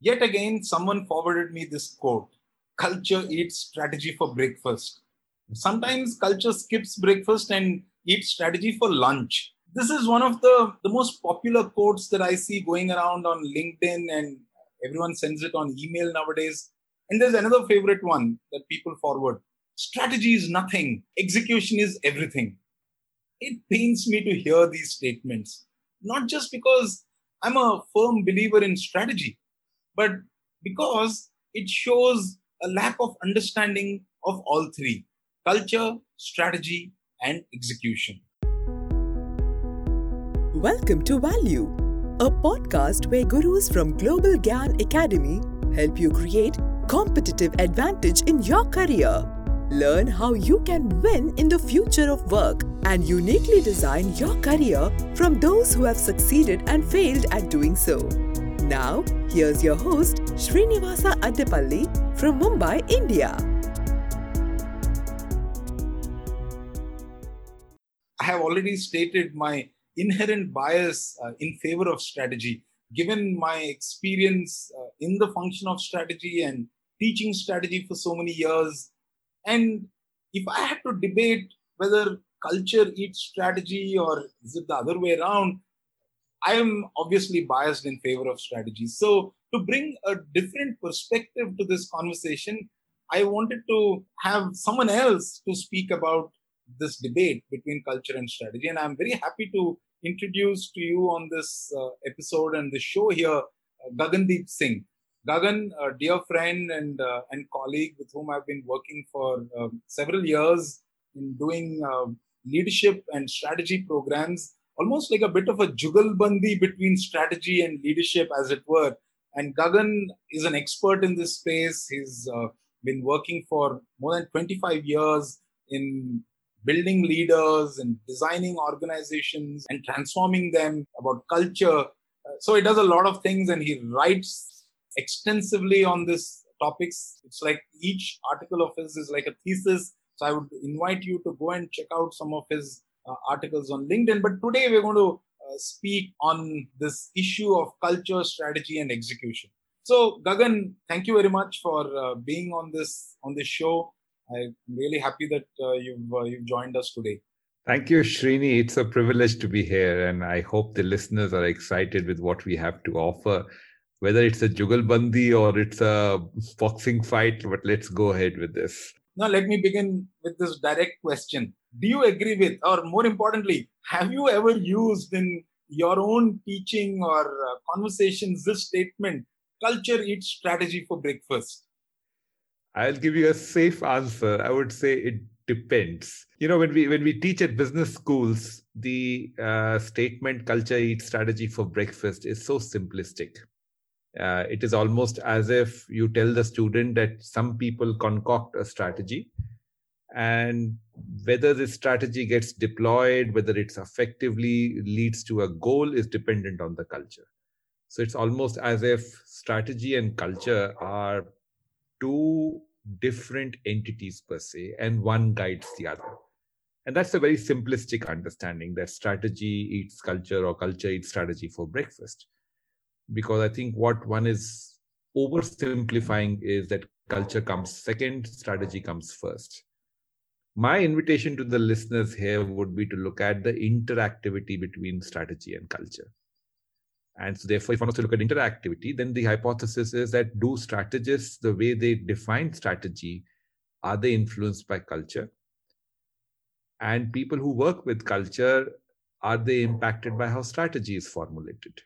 Yet again, someone forwarded me this quote Culture eats strategy for breakfast. Sometimes culture skips breakfast and eats strategy for lunch. This is one of the, the most popular quotes that I see going around on LinkedIn, and everyone sends it on email nowadays. And there's another favorite one that people forward strategy is nothing, execution is everything. It pains me to hear these statements, not just because I'm a firm believer in strategy, but because it shows a lack of understanding of all three culture, strategy, and execution. Welcome to Value, a podcast where gurus from Global Gyan Academy help you create competitive advantage in your career. Learn how you can win in the future of work and uniquely design your career from those who have succeeded and failed at doing so. Now, here's your host, Srinivasa Addepalli from Mumbai, India. I have already stated my inherent bias uh, in favor of strategy, given my experience uh, in the function of strategy and teaching strategy for so many years. And if I had to debate whether culture eats strategy or is it the other way around, I am obviously biased in favor of strategy. So, to bring a different perspective to this conversation, I wanted to have someone else to speak about this debate between culture and strategy. And I'm very happy to introduce to you on this uh, episode and the show here uh, Gagandeep Singh. Gagan, a dear friend and, uh, and colleague with whom I've been working for um, several years in doing um, leadership and strategy programs, almost like a bit of a jugalbandi between strategy and leadership, as it were. And Gagan is an expert in this space. He's uh, been working for more than 25 years in building leaders and designing organizations and transforming them about culture. Uh, so he does a lot of things and he writes extensively on this topics. It's like each article of his is like a thesis. So I would invite you to go and check out some of his uh, articles on LinkedIn. But today we're going to uh, speak on this issue of culture, strategy, and execution. So Gagan, thank you very much for uh, being on this on this show. I'm really happy that uh, you've uh, you've joined us today. Thank you, Srini. It's a privilege to be here, and I hope the listeners are excited with what we have to offer. Whether it's a jugalbandi or it's a boxing fight, but let's go ahead with this. Now, let me begin with this direct question. Do you agree with, or more importantly, have you ever used in your own teaching or uh, conversations this statement culture eats strategy for breakfast? I'll give you a safe answer. I would say it depends. You know, when we when we teach at business schools, the uh, statement "culture eats strategy for breakfast" is so simplistic. Uh, it is almost as if you tell the student that some people concoct a strategy, and whether this strategy gets deployed, whether it's effectively leads to a goal, is dependent on the culture. So it's almost as if strategy and culture are two different entities per se, and one guides the other. And that's a very simplistic understanding that strategy eats culture or culture eats strategy for breakfast. Because I think what one is oversimplifying is that culture comes second, strategy comes first. My invitation to the listeners here would be to look at the interactivity between strategy and culture. And so, therefore, if one wants to look at interactivity, then the hypothesis is that do strategists, the way they define strategy, are they influenced by culture? And people who work with culture, are they impacted by how strategy is formulated?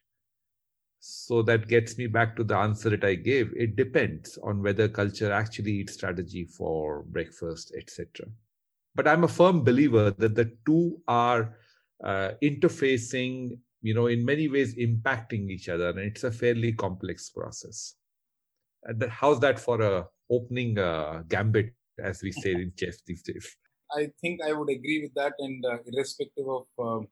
So that gets me back to the answer that I gave. It depends on whether culture actually eats strategy for breakfast, etc. But I'm a firm believer that the two are uh, interfacing you know in many ways impacting each other and it's a fairly complex process and how's that for a opening uh, gambit as we say in chess these days i think i would agree with that and uh, irrespective of uh,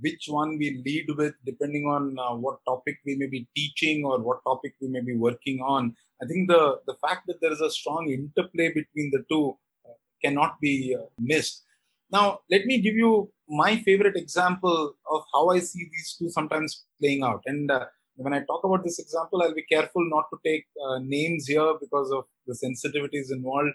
which one we lead with depending on uh, what topic we may be teaching or what topic we may be working on i think the the fact that there is a strong interplay between the two uh, cannot be uh, missed now, let me give you my favorite example of how I see these two sometimes playing out. And uh, when I talk about this example, I'll be careful not to take uh, names here because of the sensitivities involved.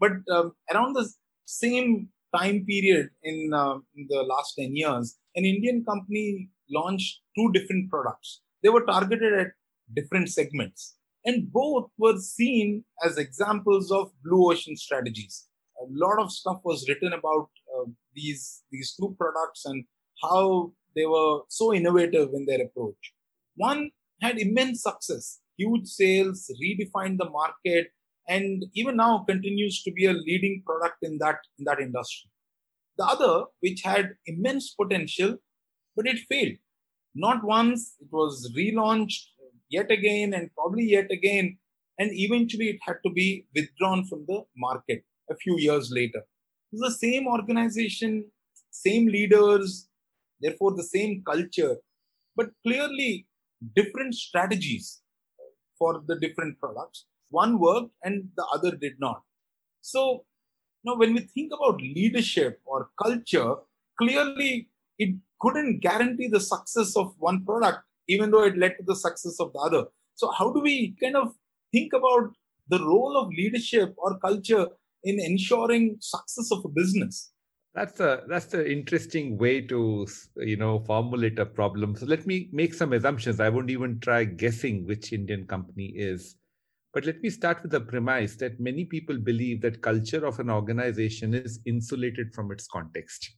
But um, around the same time period in, uh, in the last 10 years, an Indian company launched two different products. They were targeted at different segments, and both were seen as examples of blue ocean strategies. A lot of stuff was written about uh, these these two products and how they were so innovative in their approach. One had immense success, huge sales, redefined the market, and even now continues to be a leading product in that in that industry. The other, which had immense potential, but it failed. Not once, it was relaunched yet again and probably yet again, and eventually it had to be withdrawn from the market a few years later. It was the same organization, same leaders, therefore the same culture, but clearly different strategies for the different products. One worked and the other did not. So, know, when we think about leadership or culture, clearly it couldn't guarantee the success of one product, even though it led to the success of the other. So, how do we kind of think about the role of leadership or culture in ensuring success of a business? That's a that's an interesting way to you know formulate a problem. So let me make some assumptions. I won't even try guessing which Indian company is, but let me start with the premise that many people believe that culture of an organization is insulated from its context,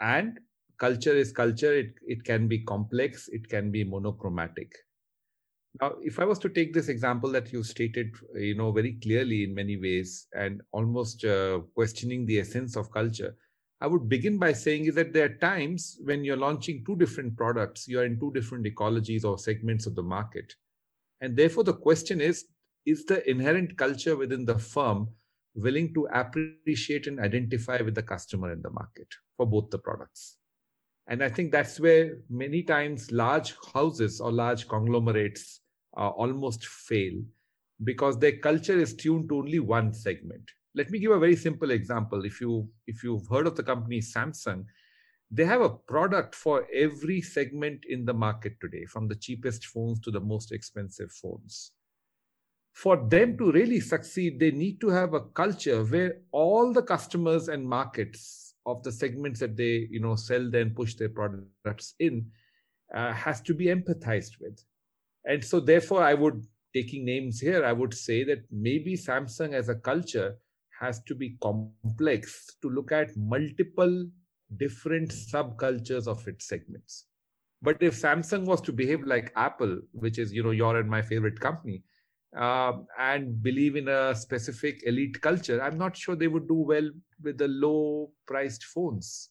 and culture is culture. It it can be complex. It can be monochromatic. Now, if I was to take this example that you stated, you know, very clearly in many ways, and almost uh, questioning the essence of culture, I would begin by saying is that there are times when you're launching two different products, you are in two different ecologies or segments of the market, and therefore the question is: Is the inherent culture within the firm willing to appreciate and identify with the customer in the market for both the products? And I think that's where many times large houses or large conglomerates uh, almost fail because their culture is tuned to only one segment. Let me give a very simple example. If you if you've heard of the company Samsung, they have a product for every segment in the market today, from the cheapest phones to the most expensive phones. For them to really succeed, they need to have a culture where all the customers and markets of the segments that they you know sell then push their products in uh, has to be empathized with and so, therefore, I would, taking names here, I would say that maybe Samsung as a culture has to be complex to look at multiple different subcultures of its segments. But if Samsung was to behave like Apple, which is, you know, your and my favorite company, uh, and believe in a specific elite culture, I'm not sure they would do well with the low priced phones.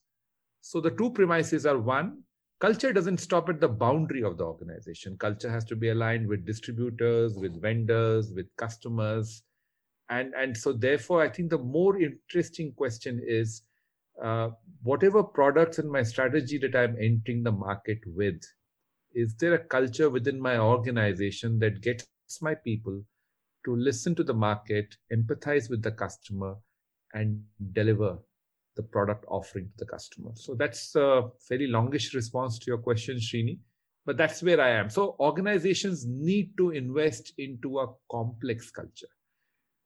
So the two premises are one, culture doesn't stop at the boundary of the organization culture has to be aligned with distributors with vendors with customers and and so therefore i think the more interesting question is uh, whatever products and my strategy that i'm entering the market with is there a culture within my organization that gets my people to listen to the market empathize with the customer and deliver the product offering to the customer. So that's a fairly longish response to your question, Srini, but that's where I am. So organizations need to invest into a complex culture,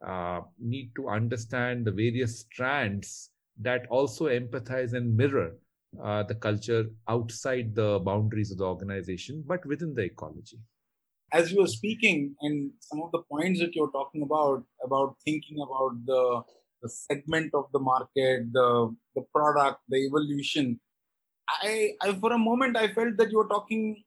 uh, need to understand the various strands that also empathize and mirror uh, the culture outside the boundaries of the organization, but within the ecology. As you were speaking, and some of the points that you're talking about, about thinking about the the segment of the market, the the product, the evolution. I, I for a moment I felt that you were talking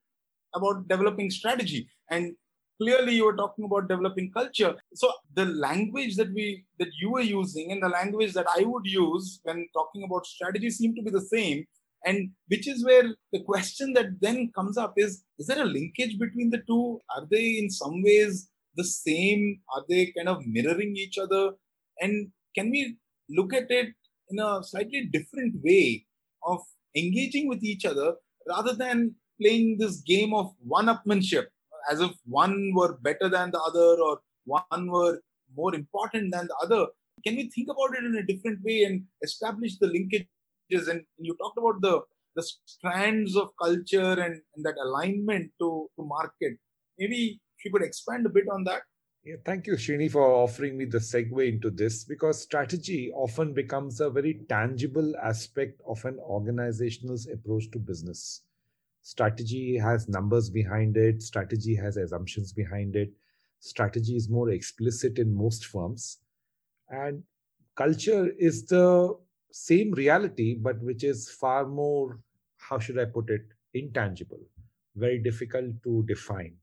about developing strategy, and clearly you were talking about developing culture. So the language that we that you were using and the language that I would use when talking about strategy seem to be the same. And which is where the question that then comes up is: Is there a linkage between the two? Are they in some ways the same? Are they kind of mirroring each other? And can we look at it in a slightly different way of engaging with each other rather than playing this game of one-upmanship as if one were better than the other or one were more important than the other can we think about it in a different way and establish the linkages and you talked about the the strands of culture and, and that alignment to, to market. Maybe if you could expand a bit on that. Yeah, thank you, Srini, for offering me the segue into this because strategy often becomes a very tangible aspect of an organization's approach to business. Strategy has numbers behind it, strategy has assumptions behind it, strategy is more explicit in most firms. And culture is the same reality, but which is far more, how should I put it, intangible, very difficult to define.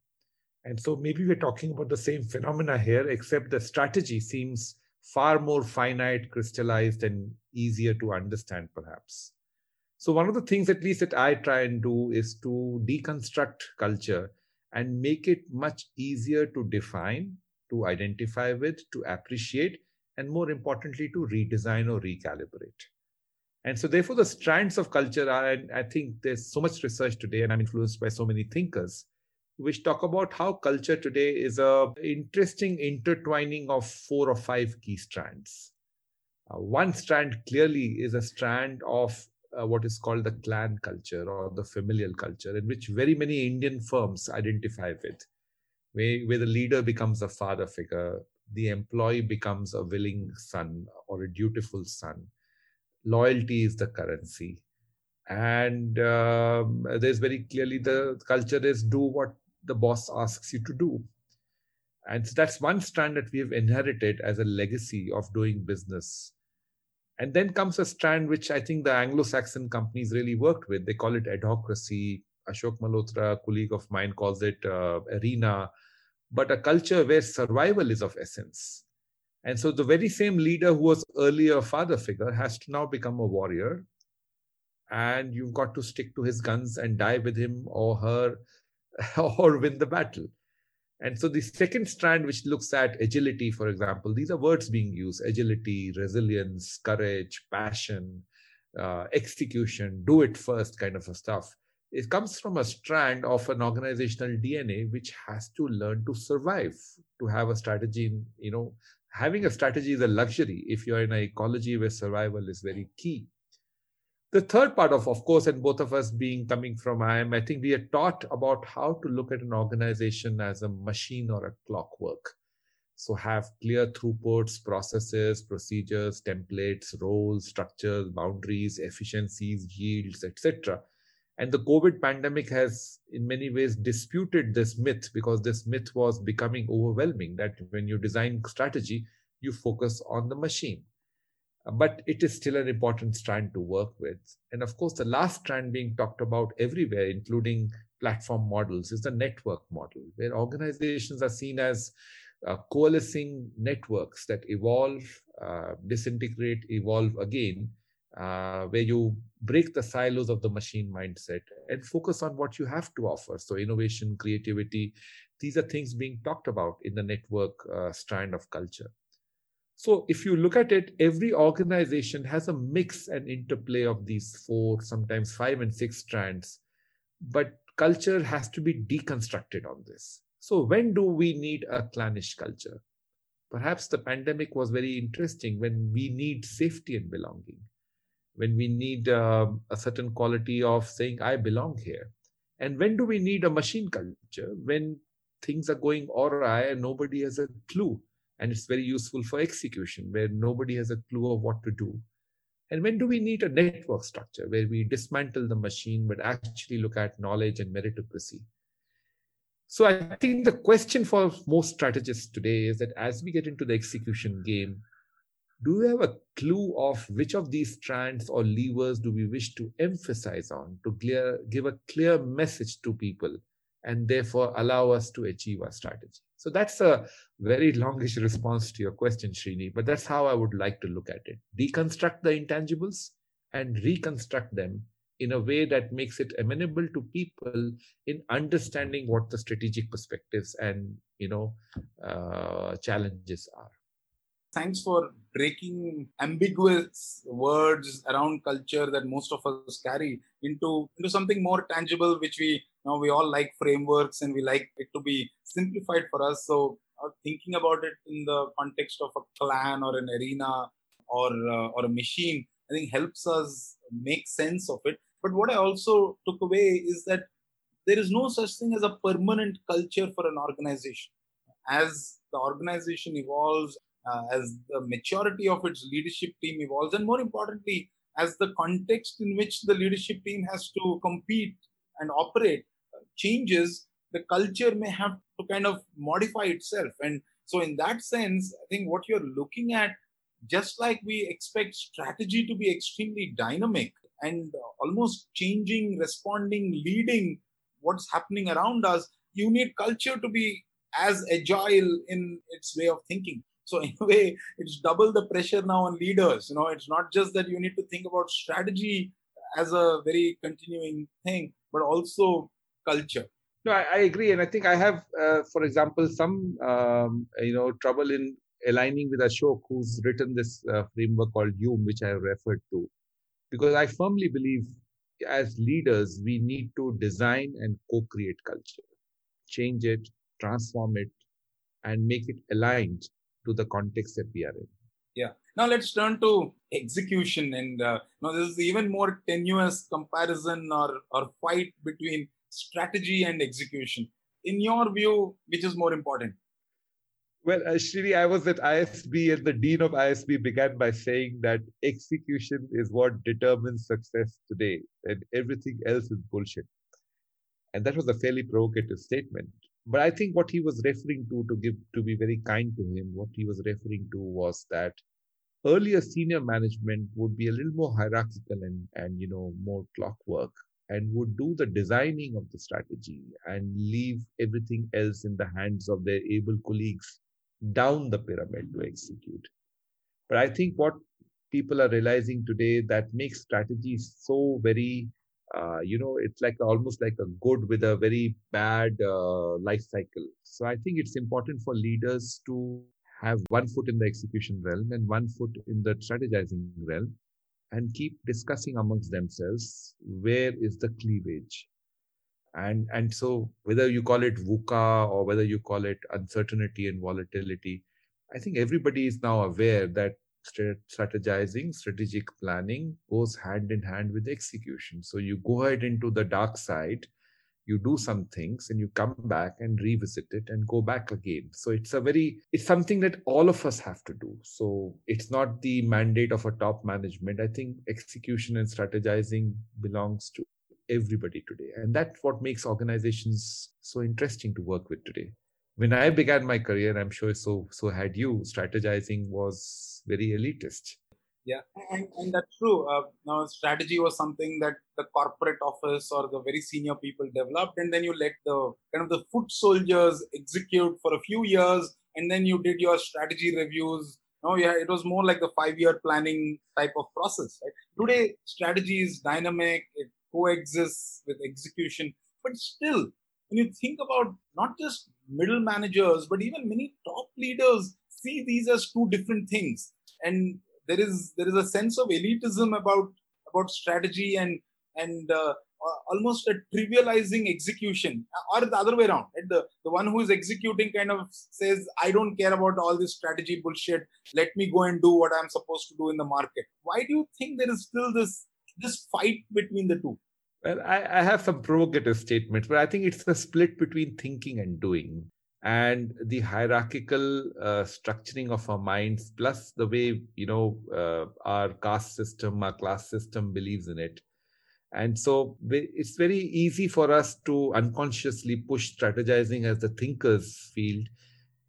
And so maybe we're talking about the same phenomena here, except the strategy seems far more finite, crystallized, and easier to understand, perhaps. So, one of the things, at least, that I try and do is to deconstruct culture and make it much easier to define, to identify with, to appreciate, and more importantly, to redesign or recalibrate. And so, therefore, the strands of culture are, and I think there's so much research today, and I'm influenced by so many thinkers, which talk about how culture today is a interesting intertwining of four or five key strands. Uh, one strand clearly is a strand of uh, what is called the clan culture or the familial culture, in which very many Indian firms identify with, where, where the leader becomes a father figure, the employee becomes a willing son or a dutiful son. Loyalty is the currency. And um, there's very clearly the culture is do what the boss asks you to do. And so that's one strand that we have inherited as a legacy of doing business and then comes a strand which I think the Anglo Saxon companies really worked with. They call it adhocracy. Ashok Malhotra, a colleague of mine, calls it uh, arena, but a culture where survival is of essence. And so the very same leader who was earlier a father figure has to now become a warrior. And you've got to stick to his guns and die with him or her or win the battle. And so the second strand, which looks at agility, for example, these are words being used agility, resilience, courage, passion, uh, execution, do it first kind of a stuff. It comes from a strand of an organizational DNA which has to learn to survive, to have a strategy. You know, having a strategy is a luxury if you're in an ecology where survival is very key. The third part of, of course, and both of us being coming from IIM, I think we are taught about how to look at an organization as a machine or a clockwork. So have clear throughputs, processes, procedures, templates, roles, structures, boundaries, efficiencies, yields, etc. And the COVID pandemic has, in many ways, disputed this myth because this myth was becoming overwhelming that when you design strategy, you focus on the machine but it is still an important strand to work with. And of course, the last strand being talked about everywhere, including platform models, is the network model, where organizations are seen as uh, coalescing networks that evolve, uh, disintegrate, evolve again, uh, where you break the silos of the machine mindset and focus on what you have to offer. So, innovation, creativity, these are things being talked about in the network uh, strand of culture. So if you look at it, every organization has a mix and interplay of these four, sometimes five and six strands. But culture has to be deconstructed on this. So when do we need a clannish culture? Perhaps the pandemic was very interesting when we need safety and belonging, when we need uh, a certain quality of saying, I belong here. And when do we need a machine culture? When things are going awry and nobody has a clue and it's very useful for execution where nobody has a clue of what to do. And when do we need a network structure where we dismantle the machine but actually look at knowledge and meritocracy? So i think the question for most strategists today is that as we get into the execution game do we have a clue of which of these strands or levers do we wish to emphasize on to clear, give a clear message to people and therefore allow us to achieve our strategy so that's a very longish response to your question, Srini, but that's how I would like to look at it. Deconstruct the intangibles and reconstruct them in a way that makes it amenable to people in understanding what the strategic perspectives and you know uh, challenges are thanks for breaking ambiguous words around culture that most of us carry into into something more tangible which we now we all like frameworks and we like it to be simplified for us so uh, thinking about it in the context of a clan or an arena or uh, or a machine i think helps us make sense of it But what I also took away is that there is no such thing as a permanent culture for an organization. As the organization evolves, uh, as the maturity of its leadership team evolves, and more importantly, as the context in which the leadership team has to compete and operate changes, the culture may have to kind of modify itself. And so, in that sense, I think what you're looking at, just like we expect strategy to be extremely dynamic and almost changing, responding, leading what's happening around us, you need culture to be as agile in its way of thinking. So in a way, it's double the pressure now on leaders. You know, it's not just that you need to think about strategy as a very continuing thing, but also culture. No, I, I agree, and I think I have, uh, for example, some um, you know trouble in aligning with Ashok, who's written this uh, framework called Hume, which I referred to, because I firmly believe as leaders we need to design and co-create culture, change it, transform it, and make it aligned to the context that we are in. Yeah. Now let's turn to execution, and uh, now this is even more tenuous comparison or or fight between strategy and execution. In your view, which is more important? Well, Srini, I was at ISB, and the dean of ISB began by saying that execution is what determines success today, and everything else is bullshit. And that was a fairly provocative statement. But I think what he was referring to, to give to be very kind to him, what he was referring to was that earlier senior management would be a little more hierarchical and and you know more clockwork and would do the designing of the strategy and leave everything else in the hands of their able colleagues down the pyramid to execute. But I think what people are realizing today that makes strategy so very, uh, you know, it's like almost like a good with a very bad uh, life cycle. So I think it's important for leaders to have one foot in the execution realm and one foot in the strategizing realm and keep discussing amongst themselves where is the cleavage and and so whether you call it VUCA or whether you call it uncertainty and volatility, I think everybody is now aware that strategizing, strategic planning goes hand in hand with execution. So you go ahead into the dark side, you do some things, and you come back and revisit it and go back again. So it's a very it's something that all of us have to do. So it's not the mandate of a top management. I think execution and strategizing belongs to everybody today. And that's what makes organizations so interesting to work with today. When I began my career, I'm sure so so had you, strategizing was very elitist. Yeah, and, and that's true. Uh, now, strategy was something that the corporate office or the very senior people developed, and then you let the kind of the foot soldiers execute for a few years, and then you did your strategy reviews. No, yeah, it was more like the five-year planning type of process. Right? Today, strategy is dynamic. It coexists with execution. But still, when you think about not just middle managers, but even many top leaders see these as two different things. And there is there is a sense of elitism about about strategy and and uh, almost a trivializing execution. Or the other way around right? the the one who is executing kind of says i don't care about all this strategy bullshit. Let me go and do what i'm supposed to do in the market. Why do you think there is still this this fight between the two? Well, I, I have some provocative statements, but I think it's the split between thinking and doing and the hierarchical uh, structuring of our minds plus the way you know uh, our caste system our class system believes in it. And so it's very easy for us to unconsciously push strategizing as the thinkers field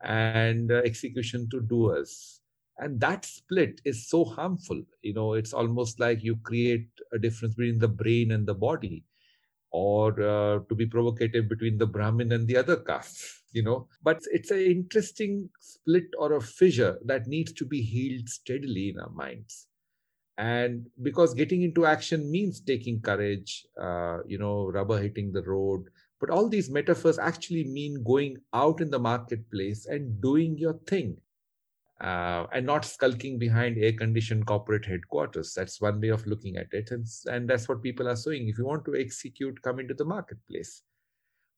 and uh, execution to doers. And that split is so harmful you know it's almost like you create a difference between the brain and the body or uh, to be provocative between the brahmin and the other castes you know but it's an interesting split or a fissure that needs to be healed steadily in our minds and because getting into action means taking courage uh, you know rubber hitting the road but all these metaphors actually mean going out in the marketplace and doing your thing uh, and not skulking behind air conditioned corporate headquarters. That's one way of looking at it. And, and that's what people are saying. If you want to execute, come into the marketplace.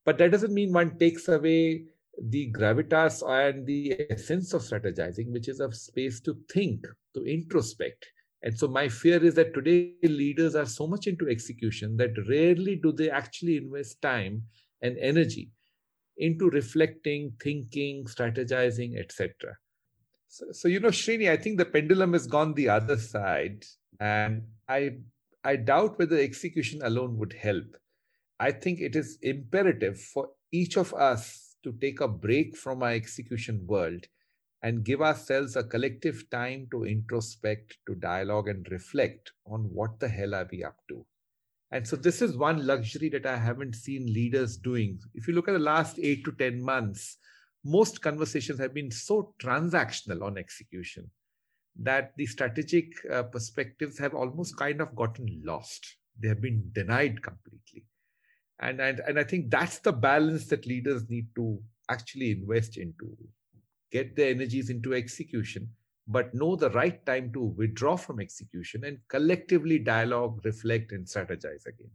But that doesn't mean one takes away the gravitas and the essence of strategizing, which is a space to think, to introspect, And so my fear is that today leaders are so much into execution that rarely do they actually invest time and energy into reflecting, thinking, strategizing, etc. So, so, you know, Srini, I think the pendulum has gone the other side, and I I doubt whether execution alone would help. I think it is imperative for each of us to take a break from our execution world and give ourselves a collective time to introspect, to dialogue, and reflect on what the hell are we up to. And so, this is one luxury that I haven't seen leaders doing. If you look at the last eight to 10 months, most conversations have been so transactional on execution that the strategic uh, perspectives have almost kind of gotten lost. They have been denied completely. And, and, and I think that's the balance that leaders need to actually invest into get their energies into execution, but know the right time to withdraw from execution and collectively dialogue, reflect, and strategize again.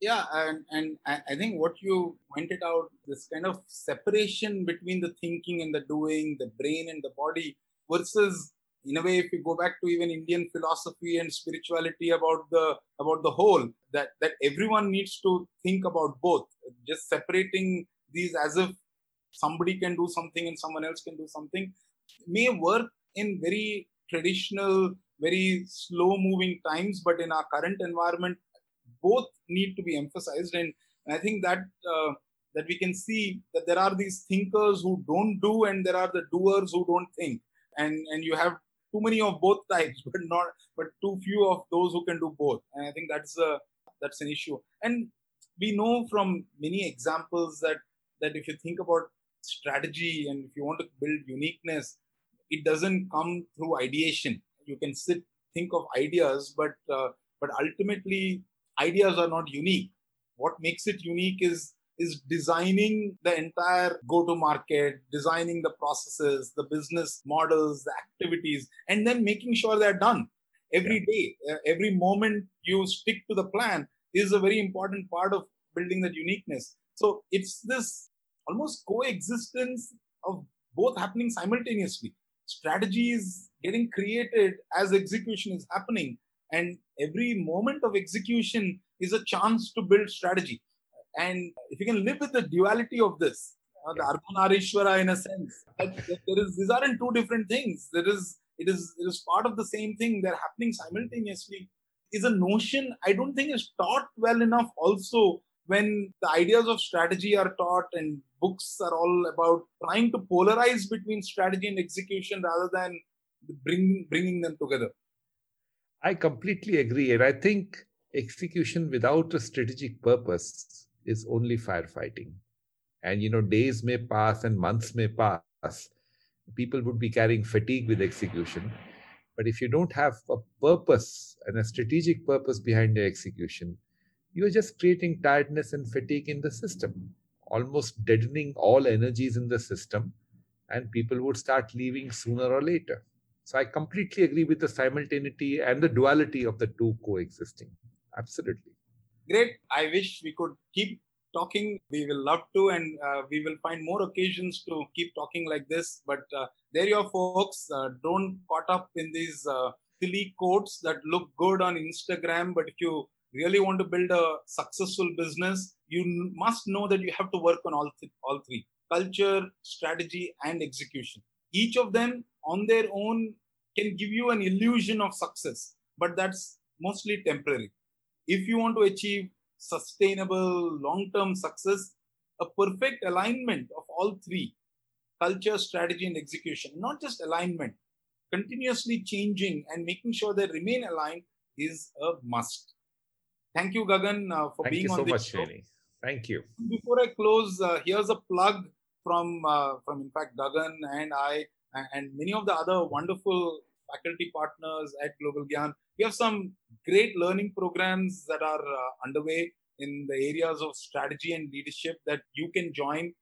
Yeah, and, and I think what you pointed out this kind of separation between the thinking and the doing, the brain and the body, versus in a way if you go back to even indian philosophy and spirituality about the about the whole that that everyone needs to think about both. Just separating these as if somebody can do something and someone else can do something may work in very traditional very slow moving times but in our current environment both need to be emphasized. And i think that uh, that we can see that there are these thinkers who don't do and there are the doers who don't think. And and you have too many of both types but not but too few of those who can do both and i think that's a that's an issue and we know from many examples that that if you think about strategy and if you want to build uniqueness, it doesn't come through ideation. You can sit, think of ideas, but uh, but ultimately ideas are not unique. What makes it unique is is designing the entire go to market, designing the processes, the business models, the activities, and then making sure they're done every day. Uh, every moment you stick to the plan is a very important part of building that uniqueness. So it's this almost coexistence of both happening simultaneously. Strategy is getting created as execution is happening, and every moment of execution is a chance to build strategy. And if you can live with the duality of this, the Ardhanarishwara in a sense, that, that there is these aren't two different things. There is it is it is part of the same thing. They're happening simultaneously. Is a notion I don't think is taught well enough also when the ideas of strategy are taught and books are all about trying to polarize between strategy and execution rather than bring, bringing them together. I completely agree. And I think execution without a strategic purpose is only firefighting. And, you know, days may pass and months may pass. People would be carrying fatigue with execution. But if you don't have a purpose and a strategic purpose behind your execution, you're just creating tiredness and fatigue in the system, almost deadening all energies in the system, and people would start leaving sooner or later. So I completely agree with the simultaneity and the duality of the two coexisting. Absolutely. Great. I wish we could keep talking. We will love to, and uh, we will find more occasions to keep talking like this. But uh, there you are, folks. Uh, don't caught up in these uh, silly quotes that look good on Instagram, but if you really want to build a successful business, you must know that you have to work on all, th- all three culture, strategy, and execution. Each of them on their own can give you an illusion of success, but that's mostly temporary. If you want to achieve sustainable long term success, a perfect alignment of all three culture, strategy, and execution, not just alignment, continuously changing and making sure they remain aligned is a must. Thank you, Gagan, uh, for Thank being on so this much, show. Really. Thank you. Before I close, uh, here's a plug from, uh, from in fact, Gagan and I and many of the other wonderful faculty partners at Global Gyan. We have some great learning programs that are uh, underway in the areas of strategy and leadership that you can join.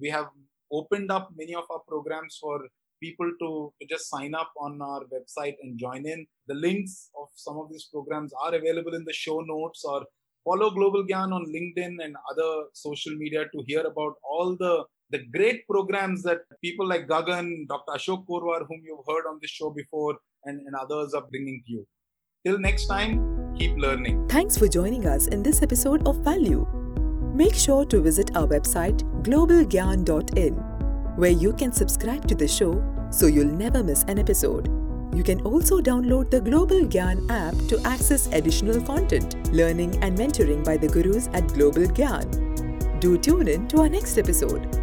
We have opened up many of our programs for people to, to just sign up on our website and join in. The links of some of these programs are available in the show notes or follow Global Gyan on LinkedIn and other social media to hear about all the the great programs that people like Gagan, Dr. Ashok Porwar, whom you've heard on this show before, and, and others are bringing to you. Till next time, keep learning. Thanks for joining us in this episode of Value. Make sure to visit our website globalgyan.in where you can subscribe to the show so you'll never miss an episode. You can also download the Global Gyan app to access additional content, learning and mentoring by the gurus at Global Gyan. Do tune in to our next episode.